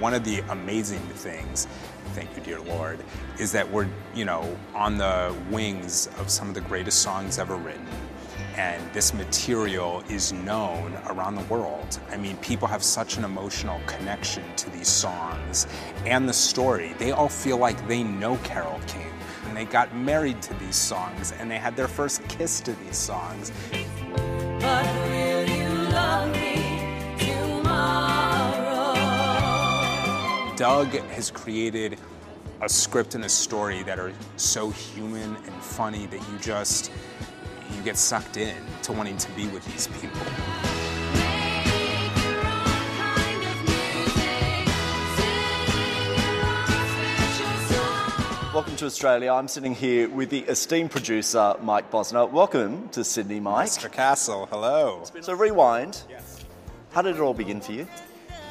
one of the amazing things, thank you, dear Lord, is that we're, you know, on the wings of some of the greatest songs ever written. And this material is known around the world. I mean, people have such an emotional connection to these songs and the story. They all feel like they know Carole King. And they got married to these songs and they had their first kiss to these songs. Doug has created a script and a story that are so human and funny that you just you get sucked in to wanting to be with these people. Make your own kind of music. Sing your own special song. Welcome to Australia. I'm sitting here with the esteemed producer, Mike Bosner. Welcome to Sydney, Mike. Mr. Castle, hello. So, rewind. Yes. How did it all begin for you?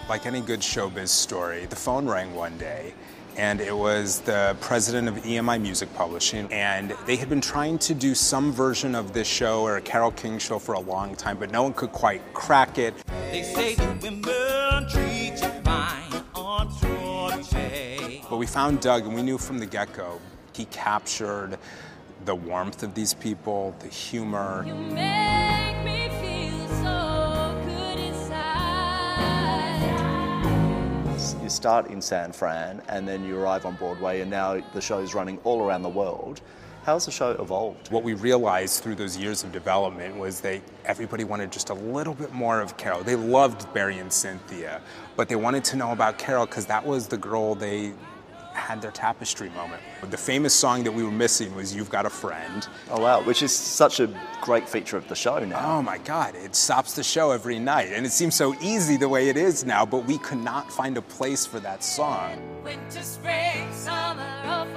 Like any good showbiz story, the phone rang one day, and it was the president of EMI Music Publishing, and they had been trying to do some version of this show or a Carole King show for a long time, but no one could quite crack it. They say the women treat you fine on Georgia. But we found Doug, and we knew from the get go, he captured the warmth of these people, the humor. Start in San Fran and then you arrive on Broadway, and now the show's running all around the world. How's the show evolved? What we realized through those years of development was that everybody wanted just a little bit more of Carole. They loved Barry and Cynthia, but they wanted to know about Carole because that was the girl they had their tapestry moment. The famous song that we were missing was You've Got a Friend. Oh, wow, which is such a great feature of the show now. Oh my God, it stops the show every night. And it seems so easy the way it is now, but we could not find a place for that song. Winter, spring, summer, oh,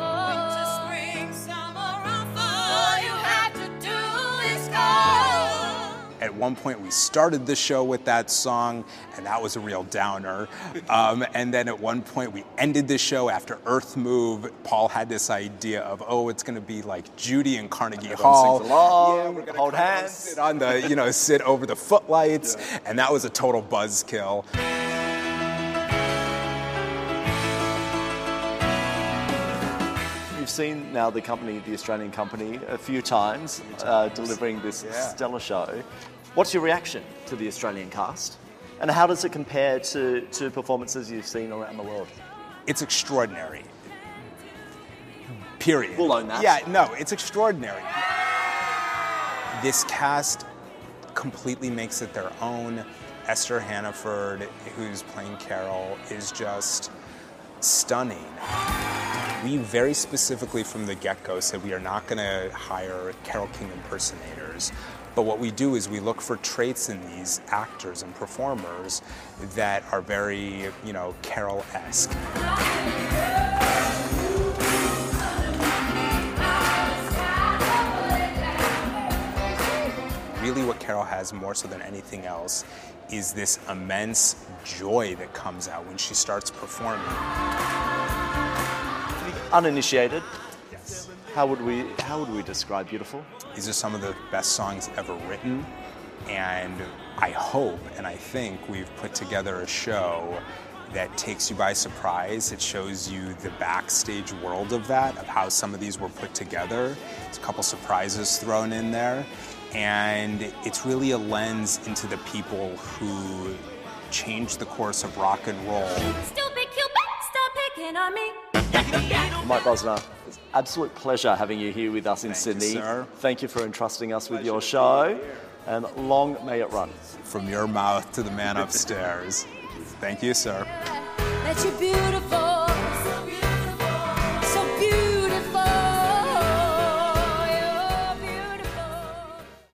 one point, we started the show with that song, and that was a real downer. Um, and then at one point, we ended the show after Earth Move. Paul had this idea of, oh, it's going to be like Judy and Carnegie Hall. sings along, yeah, we're hold hands. sit on the, you know, sit over the footlights, and that was a total buzzkill. You've seen now the company, the Australian company, a few times, uh, delivering this Yeah. stellar show. What's your reaction to the Australian cast? And how does it compare to, to performances you've seen around the world? It's extraordinary. Period. We'll own that. Yeah, no, it's extraordinary. This cast completely makes it their own. Esther Hannaford, who's playing Carole, is just stunning. We very specifically from the get go said we are not going to hire Carole King impersonators. But what we do is we look for traits in these actors and performers that are very, you know, Carol esque. really what Carol has more so than anything else is this immense joy that comes out when she starts performing. Uninitiated, Yes. how would we how would we describe beautiful? These are some of the best songs ever written, and I hope and I think we've put together a show that takes you by surprise. It shows you the backstage world of that, of how some of these were put together. There's a couple surprises thrown in there, and it's really a lens into the people who changed the course of rock and roll. Stupid Cupid, stop picking on me. Mike Bosner, it's an absolute pleasure having you here with us in Thank you, Sydney. sir. Thank you for entrusting us with your show, and long may it run. From your mouth to the man upstairs. Thank you, sir. That you're beautiful